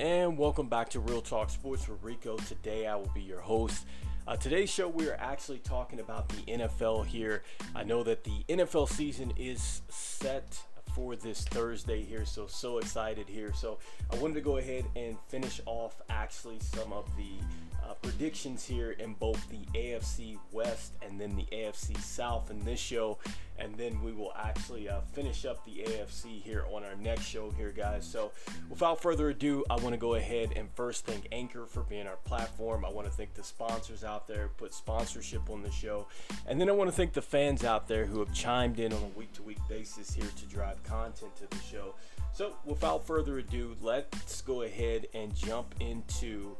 and welcome back to Real Talk Sports with Rico. Today I will be your host. Uh, today's show, we are actually talking about the NFL here. I know that the NFL season is set for this Thursday here, so so excited here. So I wanted to go ahead and finish off actually some of the uh, predictions here in both the AFC West and then the AFC South in this show. And then we will actually uh, finish up the AFC here on our next show here, guys. So without further ado, I want to go ahead and first thank Anchor for being our platform. I want to thank the sponsors out there put sponsorship on the show. And then I want to thank the fans out there who have chimed in on a week to week basis here to drive content to the show. So without further ado, let's go ahead and jump into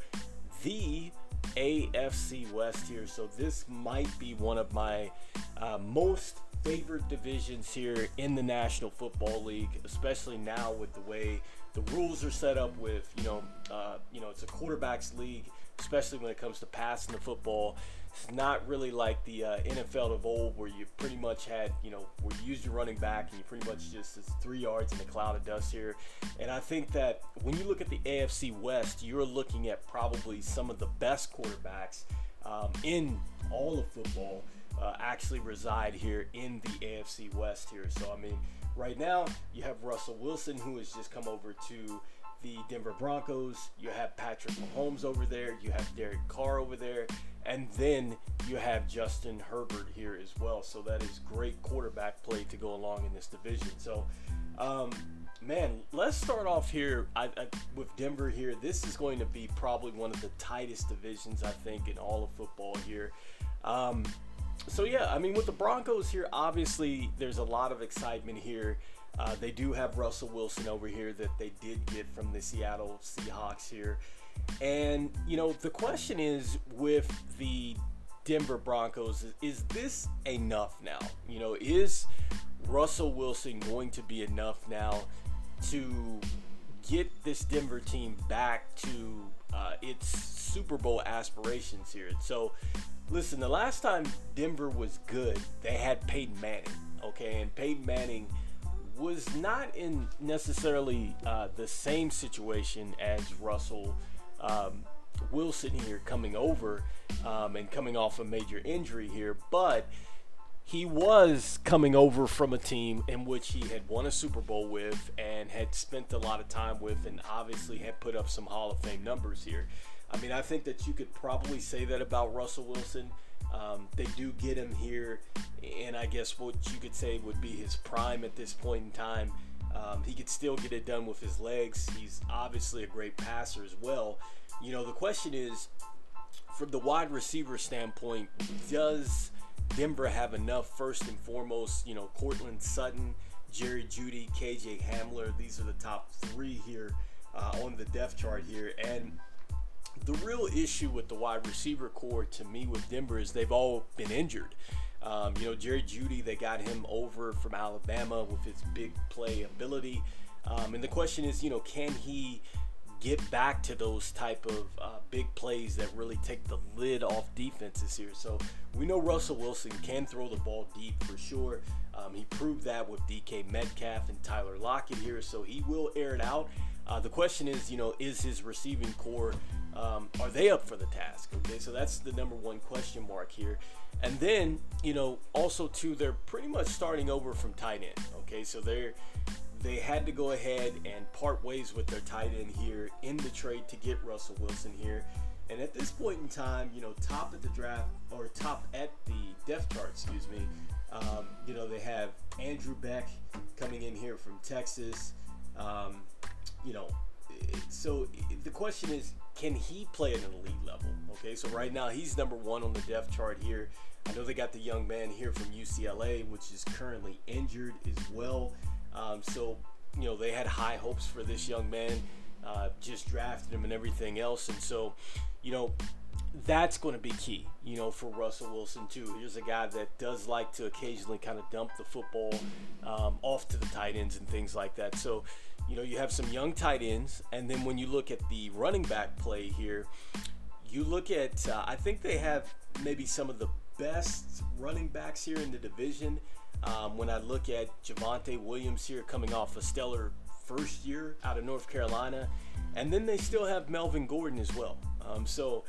the AFC West here. So this might be one of my uh, most favorite divisions here in the National Football League, especially now with the way the rules are set up. With you know, uh, you know, it's a quarterbacks league, especially when it comes to passing the football. It's not really like the uh, NFL of old, where you pretty much had, you know, where you used your running back and you pretty much just it's three yards in a cloud of dust here. And I think that when you look at the AFC West, you're looking at probably some of the best quarterbacks um, in all of football uh, actually reside here in the AFC West here. So I mean, right now you have Russell Wilson who has just come over to the Denver Broncos. You have Patrick Mahomes over there. You have Derek Carr over there. And then you have Justin Herbert here as well. So that is great quarterback play to go along in this division. So, um, man, let's start off here I, I, with Denver here. This is going to be probably one of the tightest divisions, I think, in all of football here. Um, so, yeah, I mean, with the Broncos here, obviously, there's a lot of excitement here. Uh, they do have Russell Wilson over here that they did get from the Seattle Seahawks here. And, you know, the question is with the Denver Broncos, is this enough now? You know, is Russell Wilson going to be enough now to get this Denver team back to uh, its Super Bowl aspirations here? So, listen, the last time Denver was good, they had Peyton Manning, okay? And Peyton Manning was not in necessarily uh, the same situation as Russell um, Wilson here coming over um, and coming off a major injury here, but he was coming over from a team in which he had won a Super Bowl with and had spent a lot of time with, and obviously had put up some Hall of Fame numbers here. I mean, I think that you could probably say that about Russell Wilson. Um, they do get him here, and I guess what you could say would be his prime at this point in time. Um, he could still get it done with his legs. He's obviously a great passer as well. You know, the question is, from the wide receiver standpoint, does Denver have enough first and foremost? You know, Courtland Sutton, Jerry Jeudy, KJ Hamler. These are the top three here uh, on the depth chart here, and the real issue with the wide receiver core to me with Denver is they've all been injured. Um, you know, Jerry Jeudy, they got him over from Alabama with his big play ability. Um, and the question is, you know, can he get back to those type of uh, big plays that really take the lid off defenses here? So we know Russell Wilson can throw the ball deep for sure. Um, he proved that with DK Metcalf and Tyler Lockett here, so he will air it out. Uh, the question is, you know, is his receiving core are they up for the task? Okay, so that's the number one question mark here. And then, you know, also too, they're pretty much starting over from tight end. Okay, so they're they had to go ahead and part ways with their tight end here in the trade to get Russell Wilson here. And at this point in time, you know, top of the draft or top at the depth chart, excuse me, um, you know, they have Andrew Beck coming in here from Texas. Um, you know, so the question is, can he play at an elite level? Okay, so right now he's number one on the depth chart here. I know they got the young man here from UCLA, which is currently injured as well. Um, so, you know, they had high hopes for this young man, uh, just drafted him and everything else. And so, you know, that's going to be key, you know, for Russell Wilson too. Here's a guy that does like to occasionally kind of dump the football um, off to the tight ends and things like that. So, you know, you have some young tight ends, and then when you look at the running back play here, you look at uh, I think they have maybe some of the best running backs here in the division. Um, when I look at Javonte Williams here coming off a stellar first year out of North Carolina. And then they still have Melvin Gordon as well. Um, so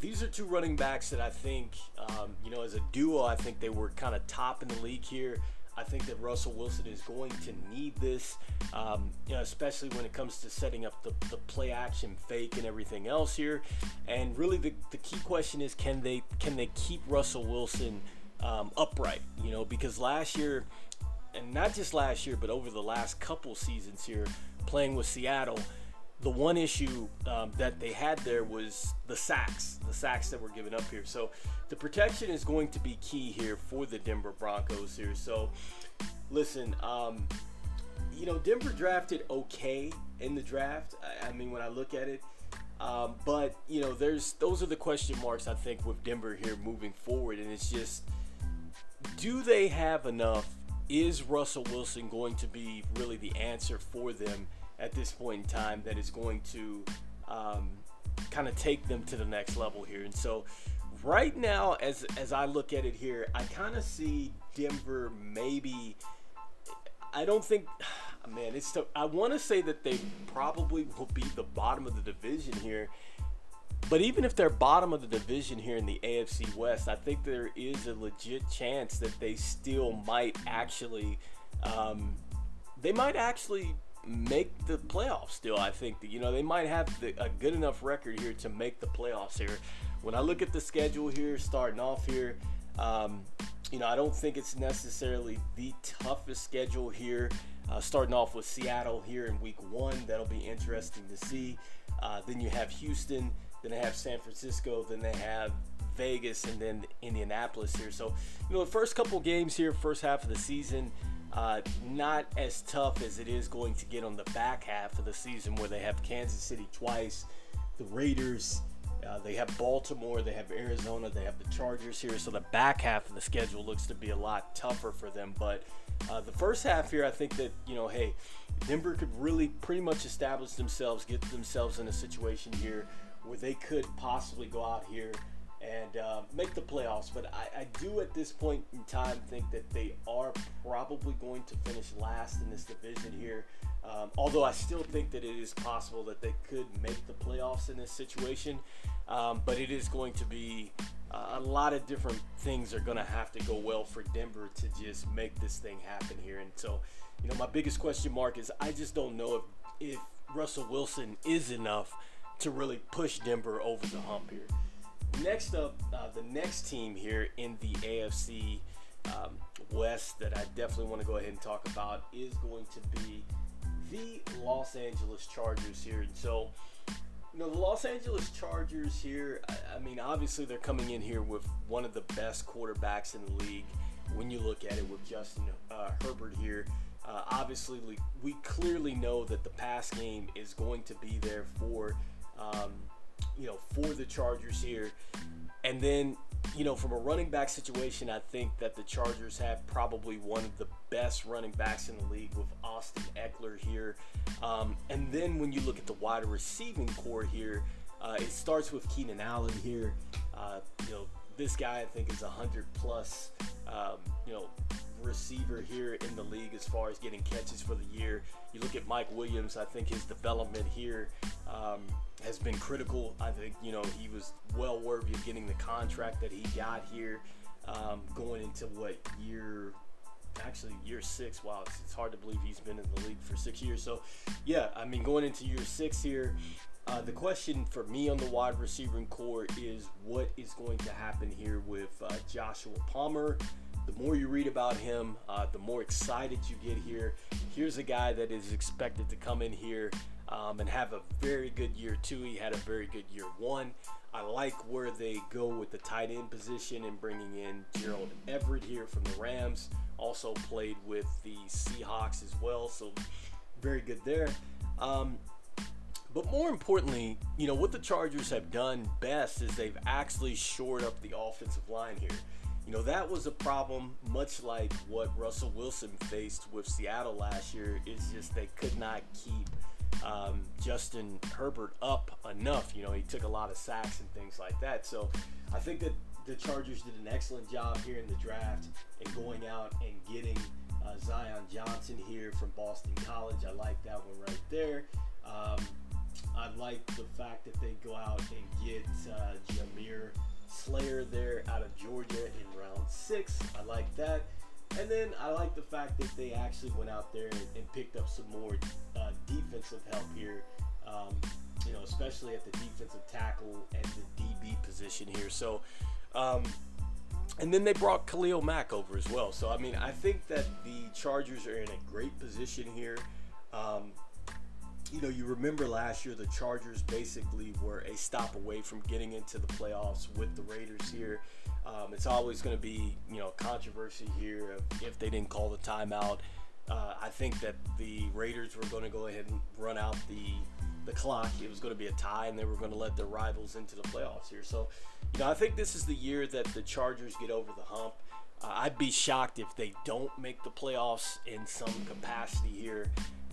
these are two running backs that I think, um, you know, as a duo, I think they were kind of top in the league here. I think that Russell Wilson is going to need this, um, you know, especially when it comes to setting up the, the play action fake and everything else here. And really, the, the key question is can they can they keep Russell Wilson um, upright? You know, because last year, and not just last year, but over the last couple seasons here, playing with Seattle the one issue um, that they had there was the sacks, the sacks that were given up here. So the protection is going to be key here for the Denver Broncos here. So listen, um, you know, Denver drafted okay in the draft. I, I mean, when I look at it, um, but you know, there's those are the question marks I think with Denver here moving forward, and it's just, do they have enough? Is Russell Wilson going to be really the answer for them? At this point in time that is going to um, kind of take them to the next level here. And so, right now, as as I look at it here, I kind of see Denver maybe. I don't think, man, it's. I want to say that they probably will be the bottom of the division here. But even if they're bottom of the division here in the AFC West, I think there is a legit chance that they still might actually, um, they might actually make the playoffs still. I think that, you know, they might have the, a good enough record here to make the playoffs here. When I look at the schedule here, starting off here, um, you know, I don't think it's necessarily the toughest schedule here. Uh, starting off with Seattle here in week one, that'll be interesting to see. Uh, then you have Houston, then they have San Francisco, then they have Vegas, and then Indianapolis here. So, you know, the first couple games here, first half of the season, uh, not as tough as it is going to get on the back half of the season where they have Kansas City twice, the Raiders, uh, they have Baltimore, they have Arizona, they have the Chargers here. So the back half of the schedule looks to be a lot tougher for them. But uh, the first half here, I think that, you know, hey, Denver could really pretty much establish themselves, get themselves in a situation here where they could possibly go out here and uh, make the playoffs. But I, I, do at this point in time think that they are probably going to finish last in this division here. Um, although I still think that it is possible that they could make the playoffs in this situation. Um, but it is going to be uh, a lot of different things are going to have to go well for Denver to just make this thing happen here. And so, you know, my biggest question mark is I just don't know if, if Russell Wilson is enough to really push Denver over the hump here. Next up, uh, the next team here in the AFC um, West that I definitely want to go ahead and talk about is going to be the Los Angeles Chargers here. And so, you know, the Los Angeles Chargers here, I, I mean, obviously they're coming in here with one of the best quarterbacks in the league when you look at it with Justin uh, Herbert here. Uh, obviously, we, we, clearly know that the pass game is going to be there for um, you know, for the Chargers here. And then, you know, from a running back situation, I think that the Chargers have probably one of the best running backs in the league with Austin Ekeler here. Um, and then when you look at the wide receiving core here, uh, it starts with Keenan Allen here. Uh, you know, this guy I think is a hundred plus, um, you know, receiver here in the league as far as getting catches for the year. You look at Mike Williams, I think his development here um, has been critical. I think, you know, he was well worthy of getting the contract that he got here um, going into what year actually year six. Wow, it's, it's, hard to believe he's been in the league for six years. So, yeah, I mean, going into year six here, uh, the question for me on the wide receiving core is what is going to happen here with uh, Joshua Palmer. The more you read about him, uh, the more excited you get here. Here's a guy that is expected to come in here um, and have a very good year two. He had a very good year one. I like where they go with the tight end position and bringing in Gerald Everett here from the Rams. Also played with the Seahawks as well, so very good there. Um, but more importantly, you know, what the Chargers have done best is they've actually shored up the offensive line here. You know, that was a problem, much like what Russell Wilson faced with Seattle last year, It's just they could not keep um, Justin Herbert up enough. You know, he took a lot of sacks and things like that. So I think that the Chargers did an excellent job here in the draft and going out and getting Uh, Zion Johnson here from Boston College. I like that one right there. Um, I like the fact that they go out and get uh, Jamaree Salyer there out of Georgia in round six. I like that. And then I like the fact that they actually went out there and, and picked up some more uh, defensive help here. Um, you know, especially at the defensive tackle and the DB position here. So, um, and then they brought Khalil Mack over as well. So, I mean, I think that the Chargers are in a great position here. Um, you know, you remember last year the Chargers basically were a stop away from getting into the playoffs with the Raiders here. Um, it's always going to be, you know, controversy here if they didn't call the timeout. Uh, I think that the Raiders were going to go ahead and run out the the clock. It was going to be a tie, and they were going to let their rivals into the playoffs here. So, you know, I think this is the year that the Chargers get over the hump. Uh, I'd be shocked if they don't make the playoffs in some capacity here.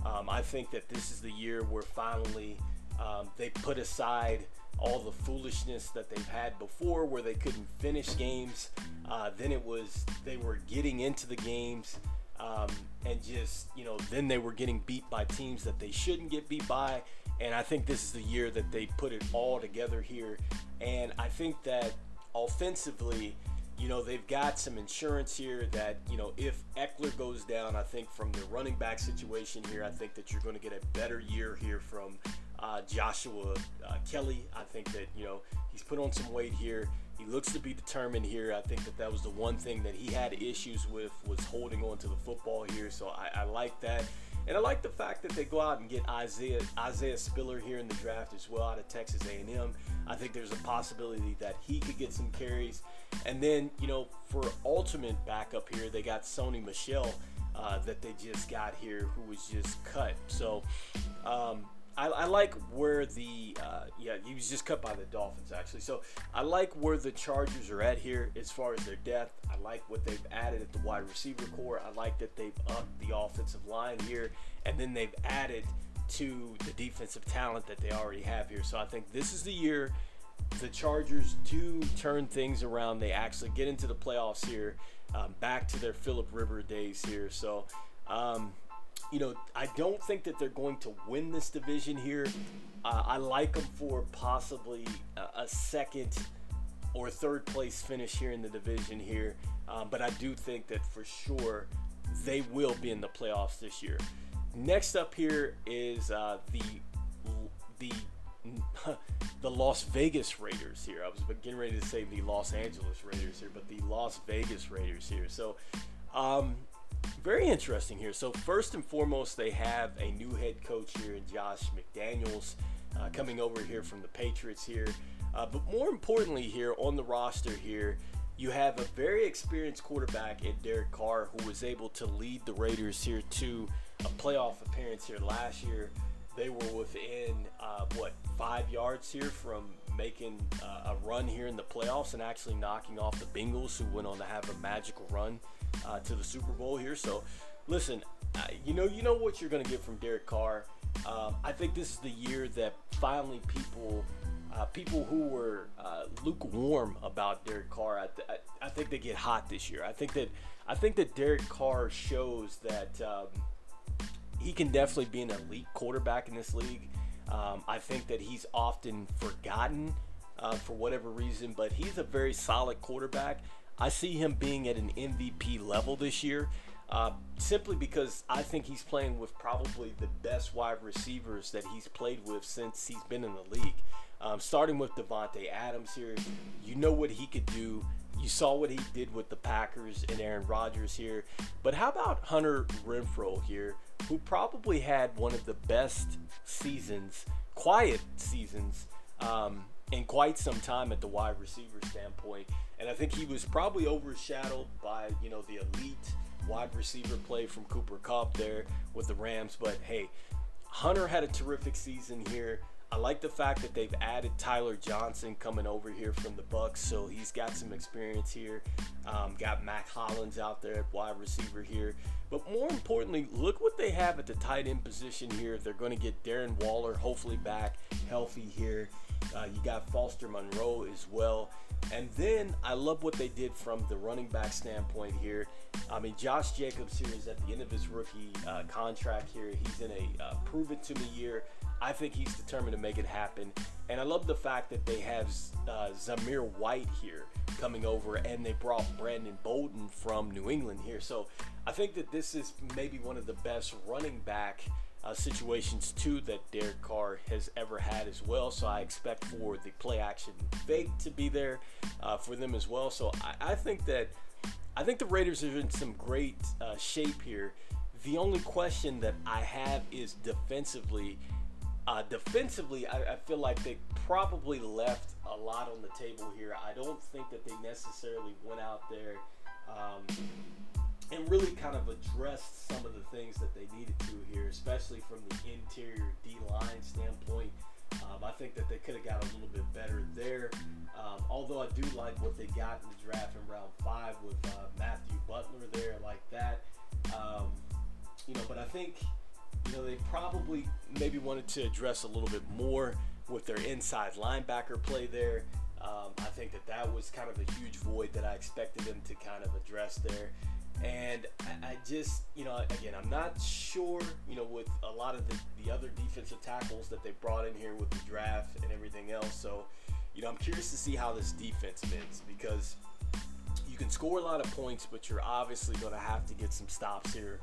Um, I think that this is the year where finally um, they put aside all the foolishness that they've had before, where they couldn't finish games. Uh, then it was they were getting into the games. Um, and just you know then they were getting beat by teams that they shouldn't get beat by and I think this is the year that they put it all together here. And I think that offensively, you know, they've got some insurance here that, you know, if Ekeler goes down, I think from the running back situation here, I think that you're going to get a better year here from uh, Joshua uh, Kelley. I think that, you know, he's put on some weight here. He looks to be determined here. I think that that was the one thing that he had issues with was holding on to the football here. So I, I like that. And I like the fact that they go out and get Isaiah Isaiah Spiller here in the draft as well out of Texas A&M. I think there's a possibility that he could get some carries. And then, you know, for ultimate backup here, they got Sony Michel uh, that they just got here who was just cut. So, um, I, I, like where the uh, yeah he was just cut by the Dolphins actually. So I like where the Chargers are at here as far as their depth. I like what they've added at the wide receiver core. I like that they've upped the offensive line here, and then they've added to the defensive talent that they already have here. So I think this is the year the Chargers do turn things around. They actually get into the playoffs here, um, back to their Philip River days here. So. Um, you know, I don't think that they're going to win this division here. Uh, I like them for possibly a, a, second or third place finish here in the division here. Um, but I do think that for sure they will be in the playoffs this year. Next up here is uh, the the the Las Vegas Raiders here. I was getting ready to say the Los Angeles Raiders here, but the Las Vegas Raiders here. So um, very interesting here. So first and foremost, they have a new head coach here in Josh McDaniels uh, coming over here from the Patriots here. Uh, but more importantly, here on the roster here, you have a very experienced quarterback in Derek Carr who was able to lead the Raiders here to a playoff appearance here last year. They were within uh, what five yards here from making uh, a run here in the playoffs and actually knocking off the Bengals, who went on to have a magical run uh, to the Super Bowl here. So, listen, uh, you know, you know what you're going to get from Derek Carr. Um, I think this is the year that finally people, uh, people who were uh, lukewarm about Derek Carr, I, th- I, think they get hot this year. I think that I think that Derek Carr shows that um, he can definitely be an elite quarterback in this league. Um, I think that he's often forgotten uh, for whatever reason, but he's a very solid quarterback. I see him being at an MVP level this year. Uh, simply because I think he's playing with probably the best wide receivers that he's played with since he's been in the league. Um, starting with Davante Adams here, you know what he could do. You saw what he did with the Packers and Aaron Rodgers here. But how about Hunter Renfrow here, who probably had one of the best seasons, quiet seasons, um, in quite some time at the wide receiver standpoint. And I think he was probably overshadowed by, you know, the elite wide receiver play from Cooper Kupp there with the Rams. But hey, Hunter had a terrific season here. I like the fact that they've added Tyler Johnson coming over here from the Bucs, so he's got some experience here. Um, got Mack Hollins out there at wide receiver here, but more importantly, look what they have at the tight end position here. They're going to get Darren Waller hopefully back healthy here. Uh, you got Foster Moreau as well. And then I love what they did from the running back standpoint here. I mean, Josh Jacobs here is at the end of his rookie uh, contract here. He's in a uh, prove it to me year. I think he's determined to make it happen. And I love the fact that they have uh, Zamir White here coming over and they brought Brandon Bolden from New England here. So I think that this is maybe one of the best running back uh, situations too that Derek Carr has ever had as well. So I expect for the play action fake to be there uh, for them as well. So I, I, think that I think the Raiders are in some great uh, shape here. The only question that I have is defensively. Uh, defensively, I, I feel like they probably left a lot on the table here. I don't think that they necessarily went out there um, and really kind of addressed some of the things that they needed to here, especially from the interior D line standpoint. Um, I think that they could have got a little bit better there. Um, although I do like what they got in the draft in round five with uh, Matthew Butler there, like that. Um, you know, but I think you know they probably maybe wanted to address a little bit more with their inside linebacker play there. Um, I think that that was kind of a huge void that I expected them to kind of address there. And I, I, just, you know, again, I'm not sure, you know, with a lot of the, the other defensive tackles that they brought in here with the draft and everything else. So, you know, I'm curious to see how this defense fits because you can score a lot of points, but you're obviously going to have to get some stops here.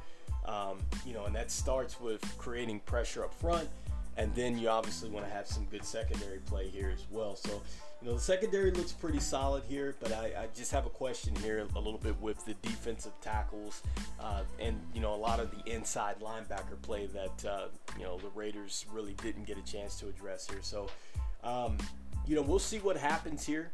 Um, you know, and that starts with creating pressure up front, and then you obviously want to have some good secondary play here as well. So, you know, the secondary looks pretty solid here, but I, I, just have a question here a little bit with the defensive tackles uh, and, you know, a lot of the inside linebacker play that, uh, you know, the Raiders really didn't get a chance to address here. So, um, you know, we'll see what happens here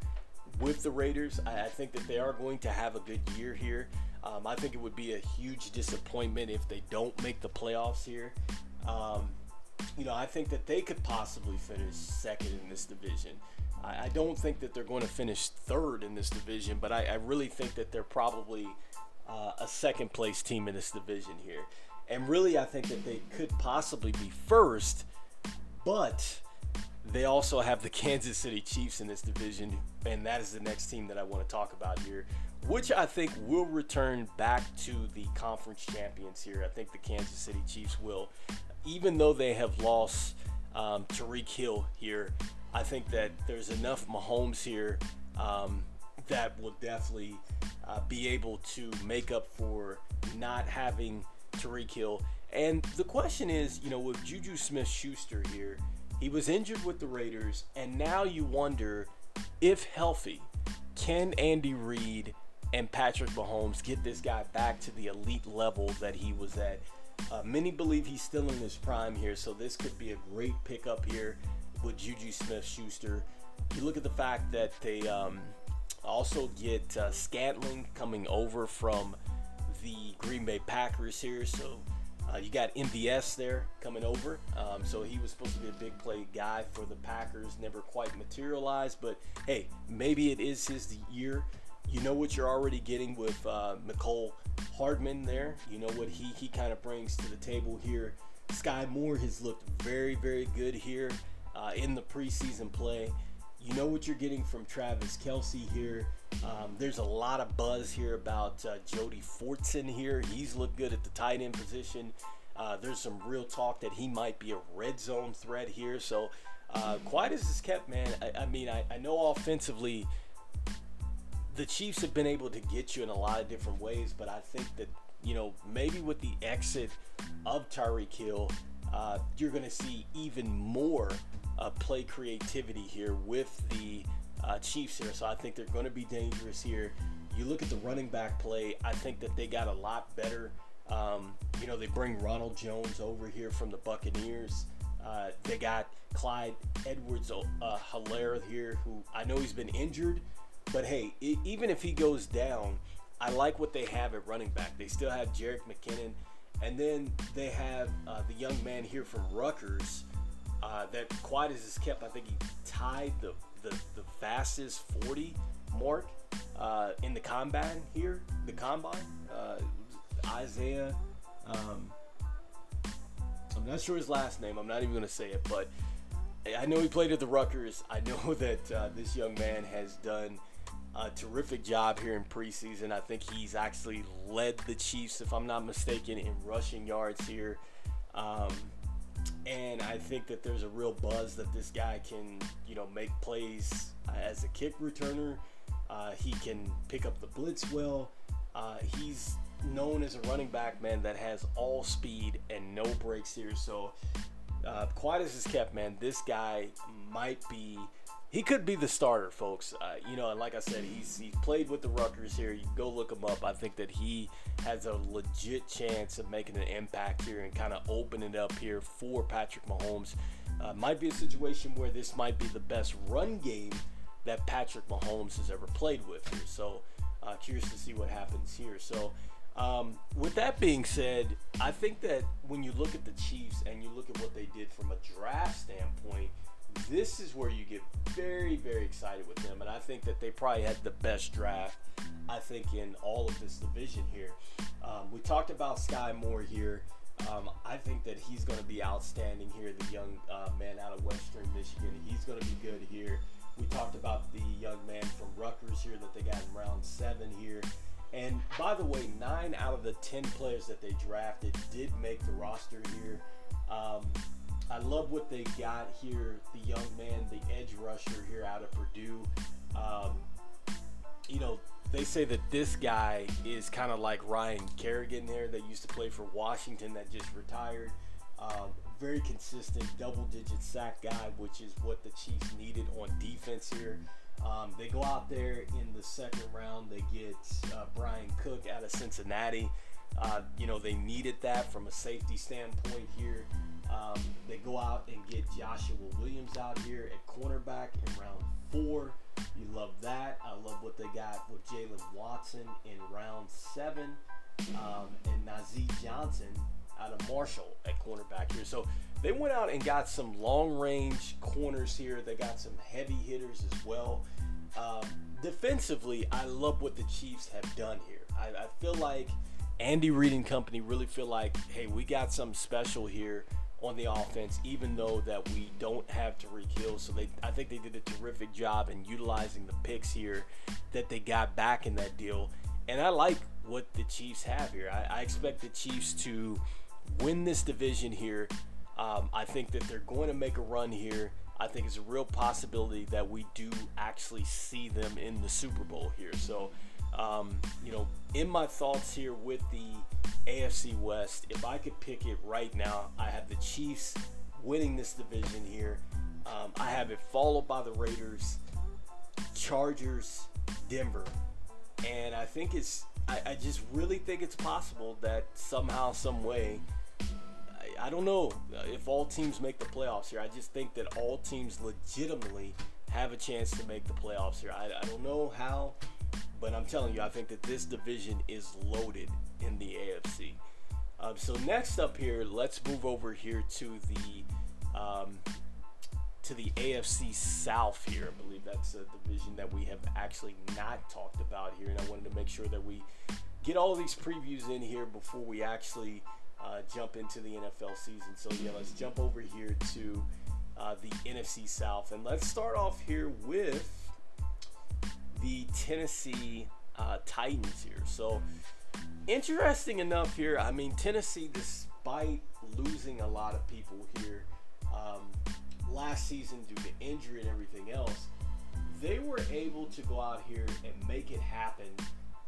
with the Raiders. I, I, think that they are going to have a good year here. Um, I think it would be a huge disappointment if they don't make the playoffs here. Um, you know, I think that they could possibly finish second in this division. I, I don't think that they're going to finish third in this division, but I, I really think that they're probably uh, a second place team in this division here. And really, I think that they could possibly be first, but they also have the Kansas City Chiefs in this division, and that is the next team that I want to talk about here, which I think will return back to the conference champions here. I think the Kansas City Chiefs will, even though they have lost um, Tyreek Hill here I think that there's enough Mahomes here um, that will definitely uh, be able to make up for not having Tyreek Hill. And the question is, you know, with Juju Smith Schuster here, he was injured with the Raiders, and now you wonder if healthy, can Andy Reid and Patrick Mahomes get this guy back to the elite level that he was at? Uh, many believe he's still in his prime here, so this could be a great pickup here with Juju Smith Schuster. You look at the fact that they um, also get uh, Scantling coming over from the Green Bay Packers here. So uh, you got MVS there coming over. Um, so he was supposed to be a big play guy for the Packers. Never quite materialized. But hey, maybe it is his year. You know what you're already getting with uh, Mecole Hardman there. You know what he, he kind of brings to the table here. Sky Moore has looked very, very good here uh, in the preseason play. You know what you're getting from Travis Kelce here. Um, there's a lot of buzz here about uh, Jody Fortson here. He's looked good at the tight end position. Uh, there's some real talk that he might be a red zone threat here. So, uh, quiet as it's kept, man. I, I mean, I, I, know offensively the Chiefs have been able to get you in a lot of different ways, but I think that, you know, maybe with the exit of Tyreek Hill, uh, you're going to see even more uh, play creativity here with the uh, Chiefs here. So I think they're going to be dangerous here. You look at the running back play, I think that they got a lot better. Um, you know, they bring Ronald Jones over here from the Buccaneers. Uh, they got Clyde Edwards uh, Helaire here, who I know he's been injured, but hey, even if he goes down, I like what they have at running back. They still have Jerick McKinnon, and then they have uh, the young man here from Rutgers uh, that Quietus is kept. I think he tied the, the, the fastest 40 mark uh, in the combine here, the combine. Uh, Isaiah, um, I'm not sure his last name. I'm not even going to say it, but I know he played at the Rutgers. I know that uh, this young man has done a terrific job here in preseason. I think he's actually led the Chiefs, if I'm not mistaken, in rushing yards here. Um, and I think that there's a real buzz that this guy can, you know, make plays as a kick returner. Uh, he can pick up the blitz well. Uh, he's known as a running back, man, that has all speed and no breaks here. So, uh, Quietus is kept, man. This guy might be he could be the starter, folks. Uh, you know, and like I said, he's he played with the Rutgers here. You go look him up. I think that he has a legit chance of making an impact here and kind of opening up here for Patrick Mahomes. Uh, might be a situation where this might be the best run game that Patrick Mahomes has ever played with here. So, uh, curious to see what happens here. So, um, with that being said, I think that when you look at the Chiefs and you look at what they did from a draft standpoint this is where you get very, very excited with them. And I think that they probably had the best draft, I think, in all of this division here. Um, we talked about Sky Moore here. Um, I think that he's going to be outstanding here, the young uh, man out of Western Michigan. He's going to be good here. We talked about the young man from Rutgers here that they got in round seven here. And by the way, nine out of the 10 players that they drafted did make the roster here. Um, I love what they got here. The young man, the edge rusher here out of Purdue. Um, you know, they say that this guy is kind of like Ryan Kerrigan there that used to play for Washington that just retired. Um, very consistent double digit sack guy, which is what the Chiefs needed on defense here. Um, they go out there in the second round. They get uh, Bryan Cook out of Cincinnati. Uh, you know, they needed that from a safety standpoint here. Um, they go out and get Joshua Williams out here at cornerback in round four. You love that. I love what they got with Jaylen Watson in round seven um, and Nazeeh Johnson out of Marshall at cornerback here. So they went out and got some long range corners here. They got some heavy hitters as well. Um, defensively, I love what the Chiefs have done here. I, I feel like Andy Reid and company really feel like, hey, we got something special here on the offense, even though that we don't have Tyreek Hill. So they, I think they did a terrific job in utilizing the picks here that they got back in that deal. And I like what the Chiefs have here. I, I expect the Chiefs to win this division here. Um, I think that they're going to make a run here. I think it's a real possibility that we do actually see them in the Super Bowl here. So, um, you know, in my thoughts here with the AFC West, if I could pick it right now, I have the Chiefs winning this division here. Um, I have it followed by the Raiders, Chargers, Denver. And I think it's, I, I just really think it's possible that somehow, some way, I, I don't know if all teams make the playoffs here. I just think that all teams legitimately have a chance to make the playoffs here. I, I don't know how, but I'm telling you, I think that this division is loaded in the AFC. Um, so next up here, let's move over here to the um, to the AFC South here. I believe that's a division that we have actually not talked about here, and I wanted to make sure that we get all these previews in here before we actually uh, jump into the NFL season. So yeah, let's jump over here to uh, the NFC South, and let's start off here with the Tennessee uh, Titans here. So interesting enough here. I mean, Tennessee, despite losing a lot of people here um, last season due to injury and everything else, they were able to go out here and make it happen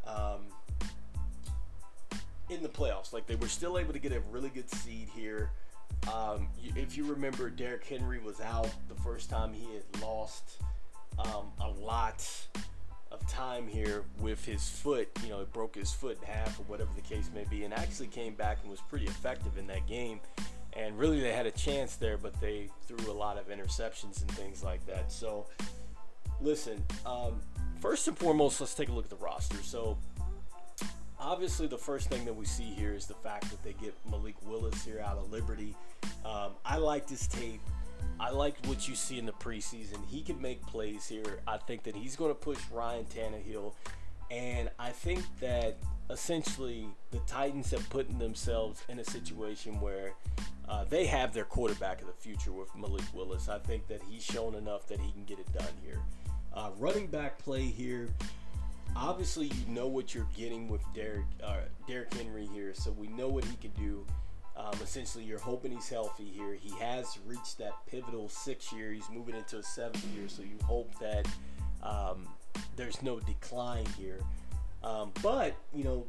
um, in the playoffs. Like they were still able to get a really good seed here. Um, if you remember, Derrick Henry was out the first time he had lost um, a lot of time here with his foot. You know, it broke his foot in half or whatever the case may be, and actually came back and was pretty effective in that game. And really, they had a chance there, but they threw a lot of interceptions and things like that. So, listen, um, first and foremost, let's take a look at the roster. So, obviously, the first thing that we see here is the fact that they get Malik Willis here out of Liberty. Um, I like this tape I like what you see in the preseason. He can make plays here. I think that he's going to push Ryan Tannehill. And I think that essentially the Titans have put themselves in a situation where uh, they have their quarterback of the future with Malik Willis. I think that he's shown enough that he can get it done here. Uh, running back play here. Obviously, you know what you're getting with Derrick uh, Derrick Henry here, so we know what he can do. Um, essentially, you're hoping he's healthy here. He has reached that pivotal six year. He's moving into a seventh year, so you hope that um, there's no decline here. Um, but you know,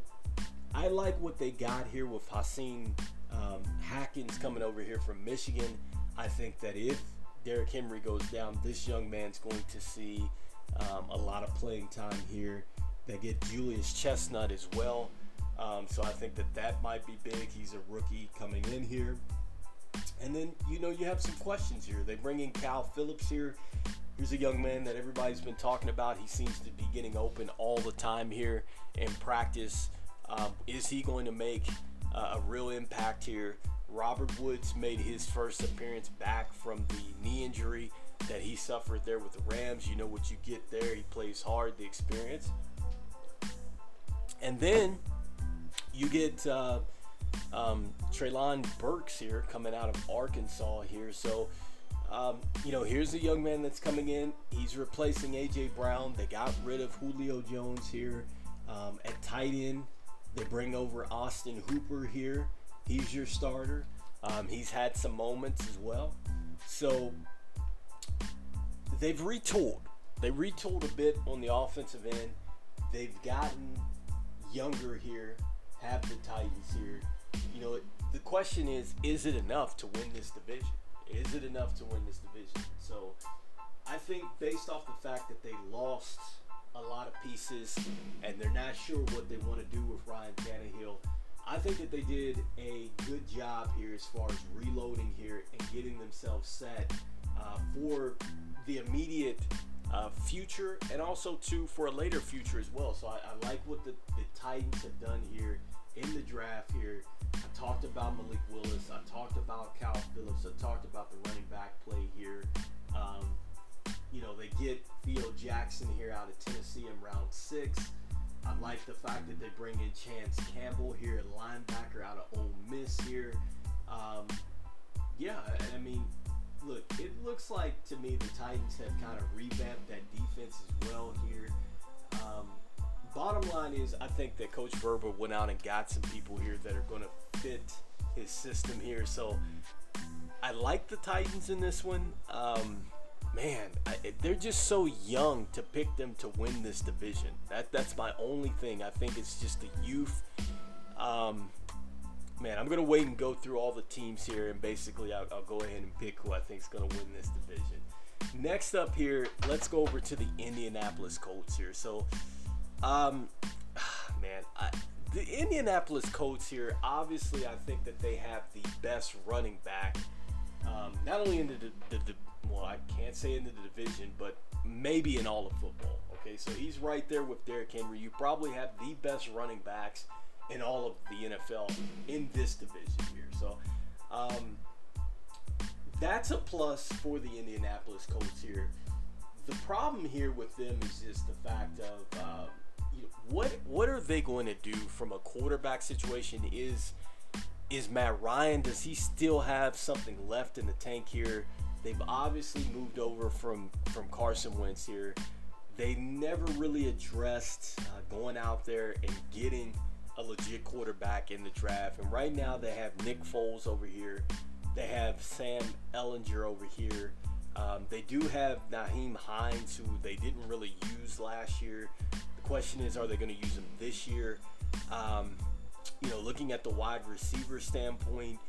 I like what they got here with Hassan um, Haskins coming over here from Michigan. I think that if Derrick Henry goes down, this young man's going to see um, a lot of playing time here. They get Julius Chestnut as well. Um, so I think that that might be big. He's a rookie coming in here. And then, you know, you have some questions here. They bring in Cal Phillips here. Here's a young man that everybody's been talking about. He seems to be getting open all the time here in practice. Um, is he going to make uh, a real impact here? Robert Woods made his first appearance back from the knee injury that he suffered there with the Rams. You know what you get there. He plays hard, the experience. And then you get uh, um, Treylon Burks here coming out of Arkansas here. So, um, you know, here's a young man that's coming in. He's replacing A.J. Brown. They got rid of Julio Jones here um, at tight end. They bring over Austin Hooper here. He's your starter. Um, he's had some moments as well. So they've retooled. They retooled a bit on the offensive end. They've gotten younger here, have the Titans here. You know, the question is, is it enough to win this division? Is it enough to win this division? So I think based off the fact that they lost a lot of pieces and they're not sure what they want to do with Ryan Tannehill, I think that they did a good job here as far as reloading here and getting themselves set uh, for the immediate uh, future and also too for a later future as well. So I, I like what the, the Titans have done here in the draft here. I talked about Malik Willis. I talked about Kyle Phillips. I talked about the running back play here. Um, you know, they get Theo Jackson here out of Tennessee in round six. I like the fact that they bring in Chance Campbell here, linebacker out of Ole Miss here. Um, yeah, I mean, looks like to me the Titans have kind of revamped that defense as well here. Um, bottom line is, I think that Coach Vrabel went out and got some people here that are going to fit his system here. So I like the Titans in this one. Um, man, I, they're just so young to pick them to win this division. That that's my only thing. I think it's just the youth. Um, man, I'm gonna wait and go through all the teams here, and basically I'll, I'll go ahead and pick who I think is gonna win this division. Next up here, let's go over to the Indianapolis Colts here. So, um, man, I, the Indianapolis Colts here, obviously, I think that they have the best running back, um, not only in the, the, the, well, I can't say in the division, but maybe in all of football. Okay, so he's right there with Derrick Henry. You probably have the best running backs in all of the NFL in this division here. So um, that's a plus for the Indianapolis Colts here. The problem here with them is just the fact of uh, you know, what what are they going to do from a quarterback situation? Is is Matt Ryan? Does he still have something left in the tank here? They've obviously moved over from from Carson Wentz here. They never really addressed uh, going out there and getting a legit quarterback in the draft. And right now they have Nick Foles over here. They have Sam Ehlinger over here. Um, they do have Nyheim Hines, who they didn't really use last year. The question is, are they going to use him this year? Um, you know, looking at the wide receiver standpoint,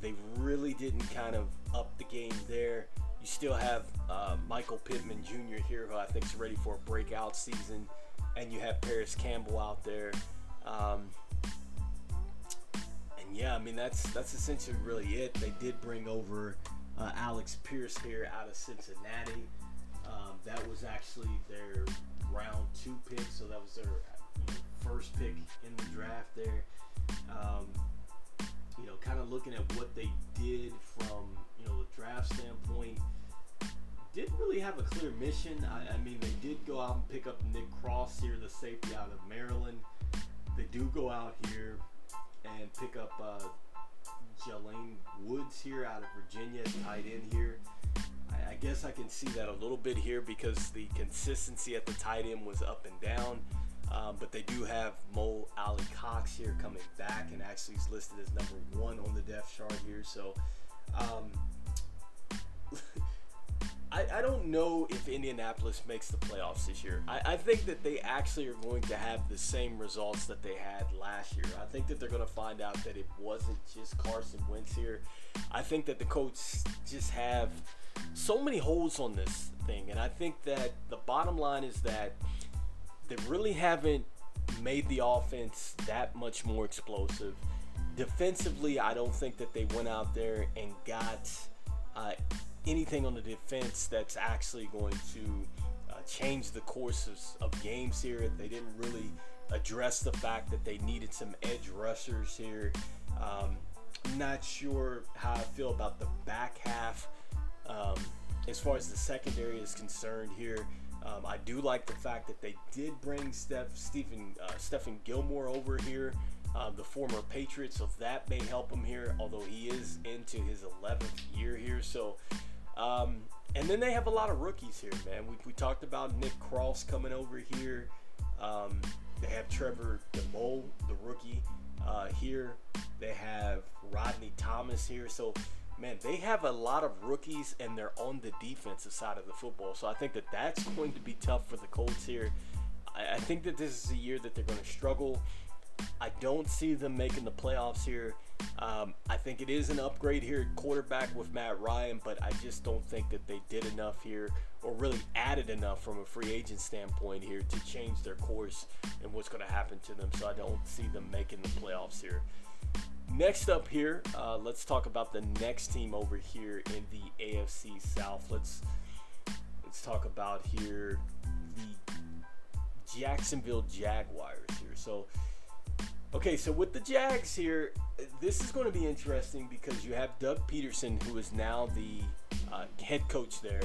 they really didn't kind of up the game there. You still have uh, Michael Pittman Jr. here, who I think is ready for a breakout season, and you have Parris Campbell out there. Um, and yeah, I mean that's that's essentially really it. They did bring over uh, Alex Pierce here out of Cincinnati. Um, that was actually their round two pick, so that was their first pick in the draft there. Um, you know, kind of looking at what they did from you know the draft standpoint, didn't really have a clear mission. I, I, mean, they did go out and pick up Nick Cross here, the safety out of Maryland. They do go out here and pick up uh, Jelani Woods here out of Virginia, tight end here. I, I guess I can see that a little bit here because the consistency at the tight end was up and down. Um, but they do have Mo Alie-Cox here coming back and actually is listed as number one on the depth chart here. So um, I, I, don't know if Indianapolis makes the playoffs this year. I, I, think that they actually are going to have the same results that they had last year. I think that they're going to find out that it wasn't just Carson Wentz here. I think that the coach just have so many holes on this thing. And I think that the bottom line is that – they really haven't made the offense that much more explosive. Defensively, I don't think that they went out there and got uh, anything on the defense that's actually going to uh, change the courses of games here. They didn't really address the fact that they needed some edge rushers here. Um, not sure how I feel about the back half um, as far as the secondary is concerned here. Um, I do like the fact that they did bring Steph, Stephen, uh, Stephon Gilmore over here, uh, the former Patriot, so that may help him here, although he is into his 11th year here. So, um, and then they have a lot of rookies here, man. We, we talked about Nick Cross coming over here. Um, they have Trevor DeMole, the rookie, uh, here. They have Rodney Thomas here. So, man, they have a lot of rookies and they're on the defensive side of the football. So I think that that's going to be tough for the Colts here. I, I think that this is a year that they're going to struggle. I don't see them making the playoffs here. Um, I think it is an upgrade here at quarterback with Matt Ryan, but I just don't think that they did enough here or really added enough from a free agent standpoint here to change their course and what's going to happen to them. So I don't see them making the playoffs here. Next up here, uh, let's talk about the next team over here in the AFC South. Let's let's talk about here the Jacksonville Jaguars here. So, okay, so with the Jags here, this is going to be interesting because you have Doug Pederson, who is now the uh, head coach there.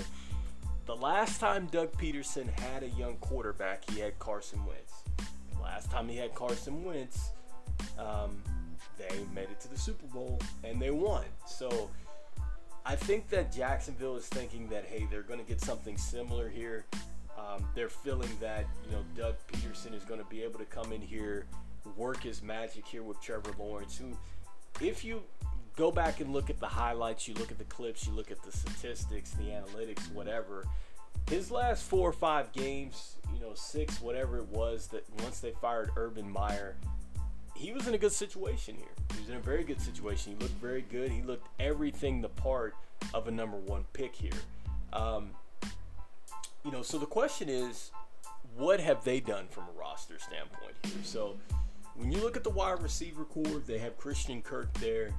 The last time Doug Pederson had a young quarterback, he had Carson Wentz. The last time he had Carson Wentz, um, they made it to the Super Bowl and they won. So I think that Jacksonville is thinking that hey, they're going to get something similar here. Um, they're feeling that you know Doug Pederson is going to be able to come in here, work his magic here with Trevor Lawrence. Who, if you go back and look at the highlights, you look at the clips, you look at the statistics, the analytics, whatever. His last four or five games, you know, six, whatever it was, that once they fired Urban Meyer, he was in a good situation here. He was in a very good situation. He looked very good. He looked everything the part of a number one pick here. Um, you know, so the question is, what have they done from a roster standpoint here? So when you look at the wide receiver corps, they have Christian Kirk there.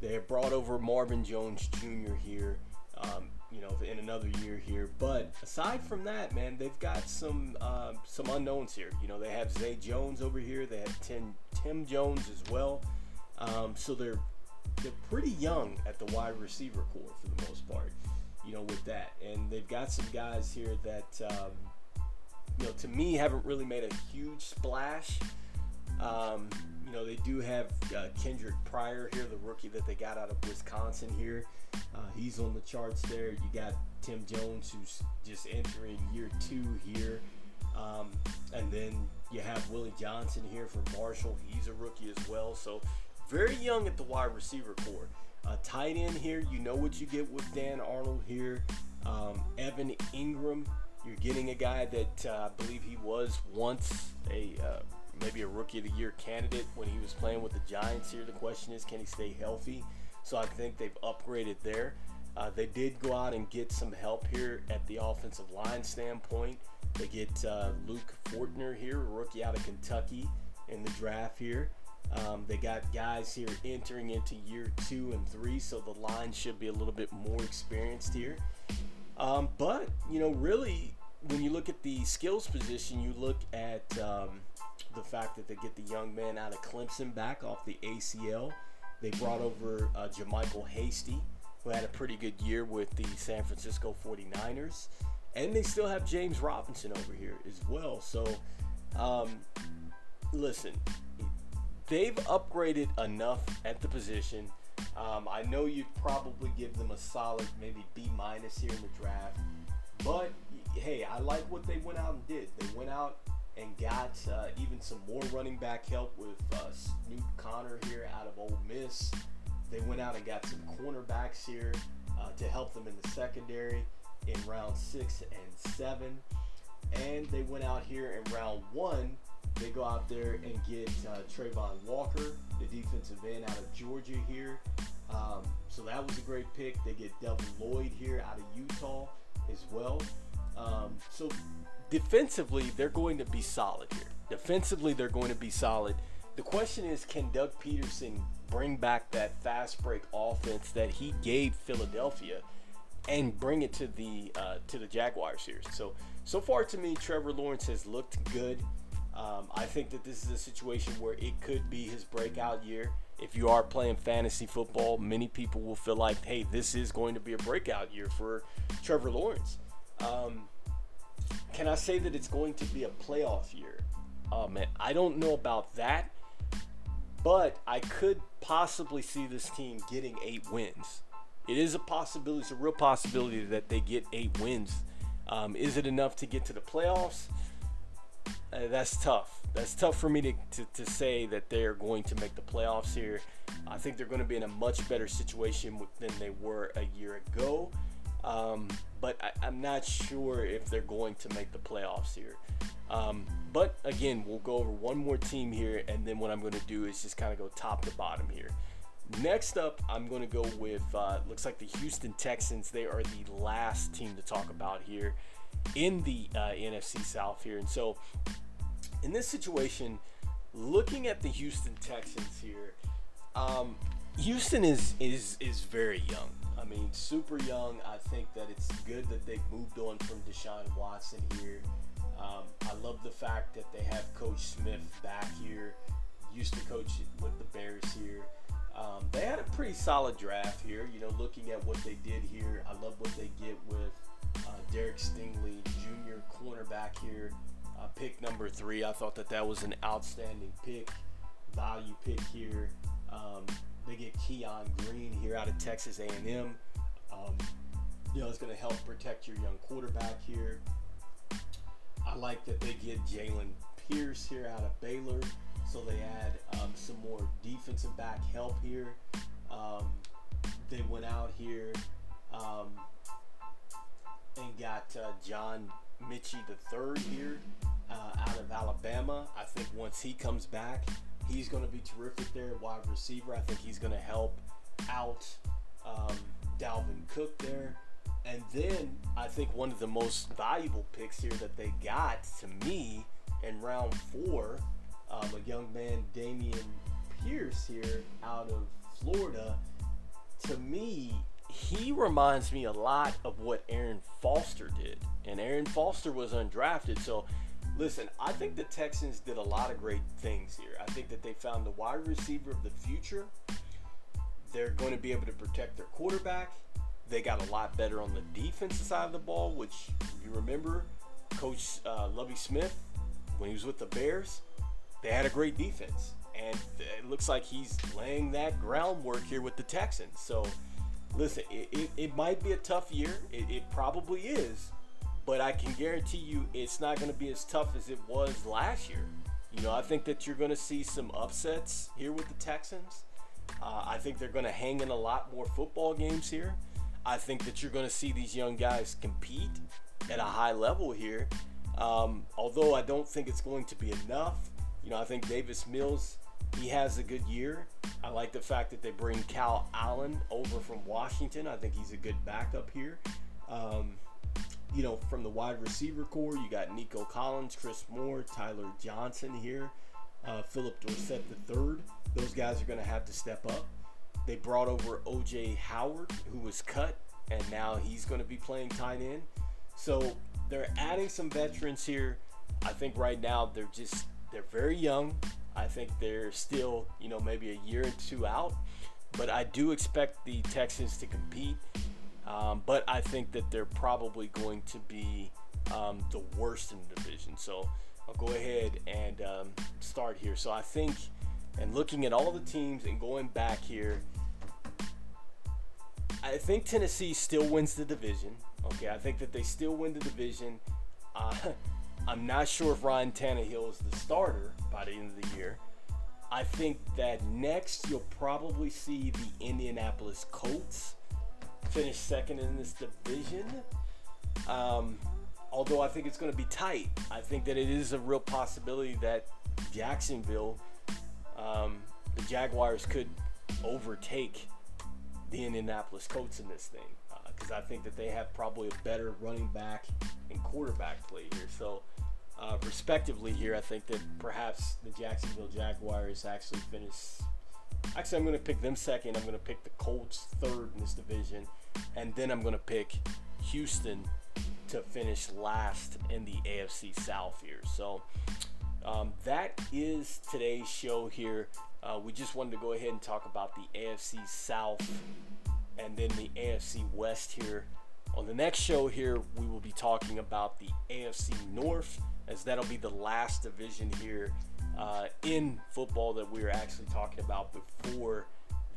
They have brought over Marvin Jones Jr. here. Um, you know, in another year here. But aside from that, man, they've got some uh, some unknowns here. You know, they have Zay Jones over here. They have Tim Tim Jones as well. Um, so they're they're pretty young at the wide receiver corps for the most part. You know, with that, and they've got some guys here that um, you know to me haven't really made a huge splash. Um, you know, they do have uh, Kendric Pryor here, the rookie that they got out of Wisconsin here. Uh, he's on the charts there. You got Tim Jones, who's just entering year two here. Um, and then you have Willie Johnson here from Marshall. He's a rookie as well. So very young at the wide receiver corps. Uh, tight end here, you know what you get with Dan Arnold here. Um, Evan Engram, you're getting a guy that uh, I believe he was once a uh, maybe a rookie of the year candidate when he was playing with the Giants here. The question is, can he stay healthy? So I think they've upgraded there. Uh, they did go out and get some help here at the offensive line standpoint. They get uh, Luke Fortner here, rookie out of Kentucky, in the draft here. Um, they got guys here entering into year two and three, so the line should be a little bit more experienced here. Um, but, you know, really, when you look at the skills position, you look at um, the fact that they get the young man out of Clemson back off the ACL. They brought over uh, Hasty who had a pretty good year with the San Francisco 49ers. And they still have James Robinson over here as well. So, um, listen, they've upgraded enough at the position. Um, I know you'd probably give them a solid, maybe B minus here in the draft. But hey, I like what they went out and did. They went out and got uh, even some more running back help with uh, Snoop Conner here out of Ole Miss. They went out and got some cornerbacks here uh, to help them in the secondary in round six and seven. And they went out here in round one. They go out there and get uh, Travon Walker, the defensive end out of Georgia here. Um, so that was a great pick. They get Devin Lloyd here out of Utah as well. Um, so defensively, they're going to be solid here. Defensively, they're going to be solid. The question is, can Doug Pederson bring back that fast break offense that he gave Philadelphia and bring it to the uh, to the Jaguars here? So so far to me, Trevor Lawrence has looked good. Um, I think that this is a situation where it could be his breakout year. If you are playing fantasy football, many people will feel like, hey, this is going to be a breakout year for Trevor Lawrence. Um, can I say that it's going to be a playoff year? Oh man, I don't know about that, but I could possibly see this team getting eight wins. It is a possibility, it's a real possibility that they get eight wins. Um, is it enough to get to the playoffs? Uh, that's tough. That's tough for me to, to, to, say that they're going to make the playoffs here. I think they're going to be in a much better situation than they were a year ago. Um, but I, am not sure if they're going to make the playoffs here. Um, but again, we'll go over one more team here, and then what I'm going to do is just kind of go top to bottom here. Next up, I'm going to go with uh, looks like the Houston Texans. They are the last team to talk about here in the uh, NFC South here, and so in this situation, looking at the Houston Texans here, um, Houston is is is very young. I mean, super young. I think that it's good that they've moved on from Deshaun Watson here. Um, I love the fact that they have Coach Smith back here. Used to coach with the Bears here. Um, they had a pretty solid draft here. You know, looking at what they did here, I love what they get with uh, Derek Stingley, junior cornerback here, uh, pick number three. I thought that that was an outstanding pick, value pick here. Um, they get Keon Green here out of Texas A&M. Um, you know, it's going to help protect your young quarterback here. I like that they get Jalen Pierce here out of Baylor. So they add um, some more defensive back help here. Um, they went out here um, and got uh, John Metchie III here uh, out of Alabama. I think once he comes back, He's going to be terrific there at wide receiver. I think he's going to help out um, Dalvin Cook there. And then I think one of the most valuable picks here that they got to me in round four, um, a young man, Dameon Pierce here out of Florida. To me, he reminds me a lot of what Arian Foster did. And Arian Foster was undrafted, so Listen, I think the Texans did a lot of great things here. I think that they found the wide receiver of the future. They're going to be able to protect their quarterback. They got a lot better on the defensive side of the ball, which you remember, Coach uh, Lovie Smith, when he was with the Bears, they had a great defense. And it looks like he's laying that groundwork here with the Texans. So, listen, it, it, it might be a tough year. It, it probably is but I can guarantee you it's not going to be as tough as it was last year. You know, I think that you're going to see some upsets here with the Texans. Uh, I think they're going to hang in a lot more football games here. I think that you're going to see these young guys compete at a high level here. Um, although I don't think it's going to be enough. You know, I think Davis Mills, he has a good year. I like the fact that they bring Kyle Allen over from Washington. I think he's a good backup here. Um, you know, from the wide receiver corps, you got Nico Collins, Chris Moore, Tyler Johnson here, uh, Phillip Dorsett III. Those guys are going to have to step up. They brought over OJ Howard, who was cut, and now he's going to be playing tight end. So they're adding some veterans here. I think right now they're just they're very young. I think they're still, you know, maybe a year or two out. but I do expect the Texans to compete. Um, but I think that they're probably going to be um, the worst in the division. So I'll go ahead and um, start here. So I think, and looking at all the teams and going back here, I think Tennessee still wins the division. Okay, I think that they still win the division. Uh, I'm not sure if Ryan Tannehill is the starter by the end of the year. I think that next you'll probably see the Indianapolis Colts finish second in this division. Um, although I think it's going to be tight, I think that it is a real possibility that Jacksonville, um, the Jaguars, could overtake the Indianapolis Colts in this thing because uh, I think that they have probably a better running back and quarterback play here. So, uh, respectively, here, I think that perhaps the Jacksonville Jaguars actually finish. Actually, I'm going to pick them second. I'm going to pick the Colts third in this division, and then I'm going to pick Houston to finish last in the AFC South here. So um, that is today's show here. Uh, we just wanted to go ahead and talk about the AFC South and then the AFC West here. On the next show here, we will be talking about the AFC North, as that'll be the last division here uh, in football that we were actually talking about before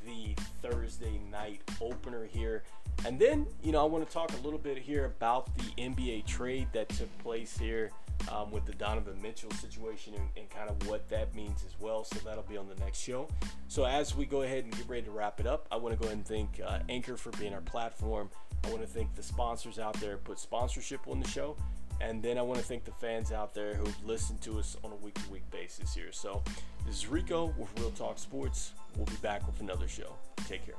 the Thursday night opener here. And then, you know, I want to talk a little bit here about the NBA trade that took place here um, with the Donovan Mitchell situation and, and, kind of what that means as well. So that'll be on the next show. So as we go ahead and get ready to wrap it up, I want to go ahead and thank uh, Anchor for being our platform. I want to thank the sponsors out there put sponsorship on the show. And then I want to thank the fans out there who've listened to us on a week to week basis here. So this is Rico with Real Talk Sports. We'll be back with another show. Take care.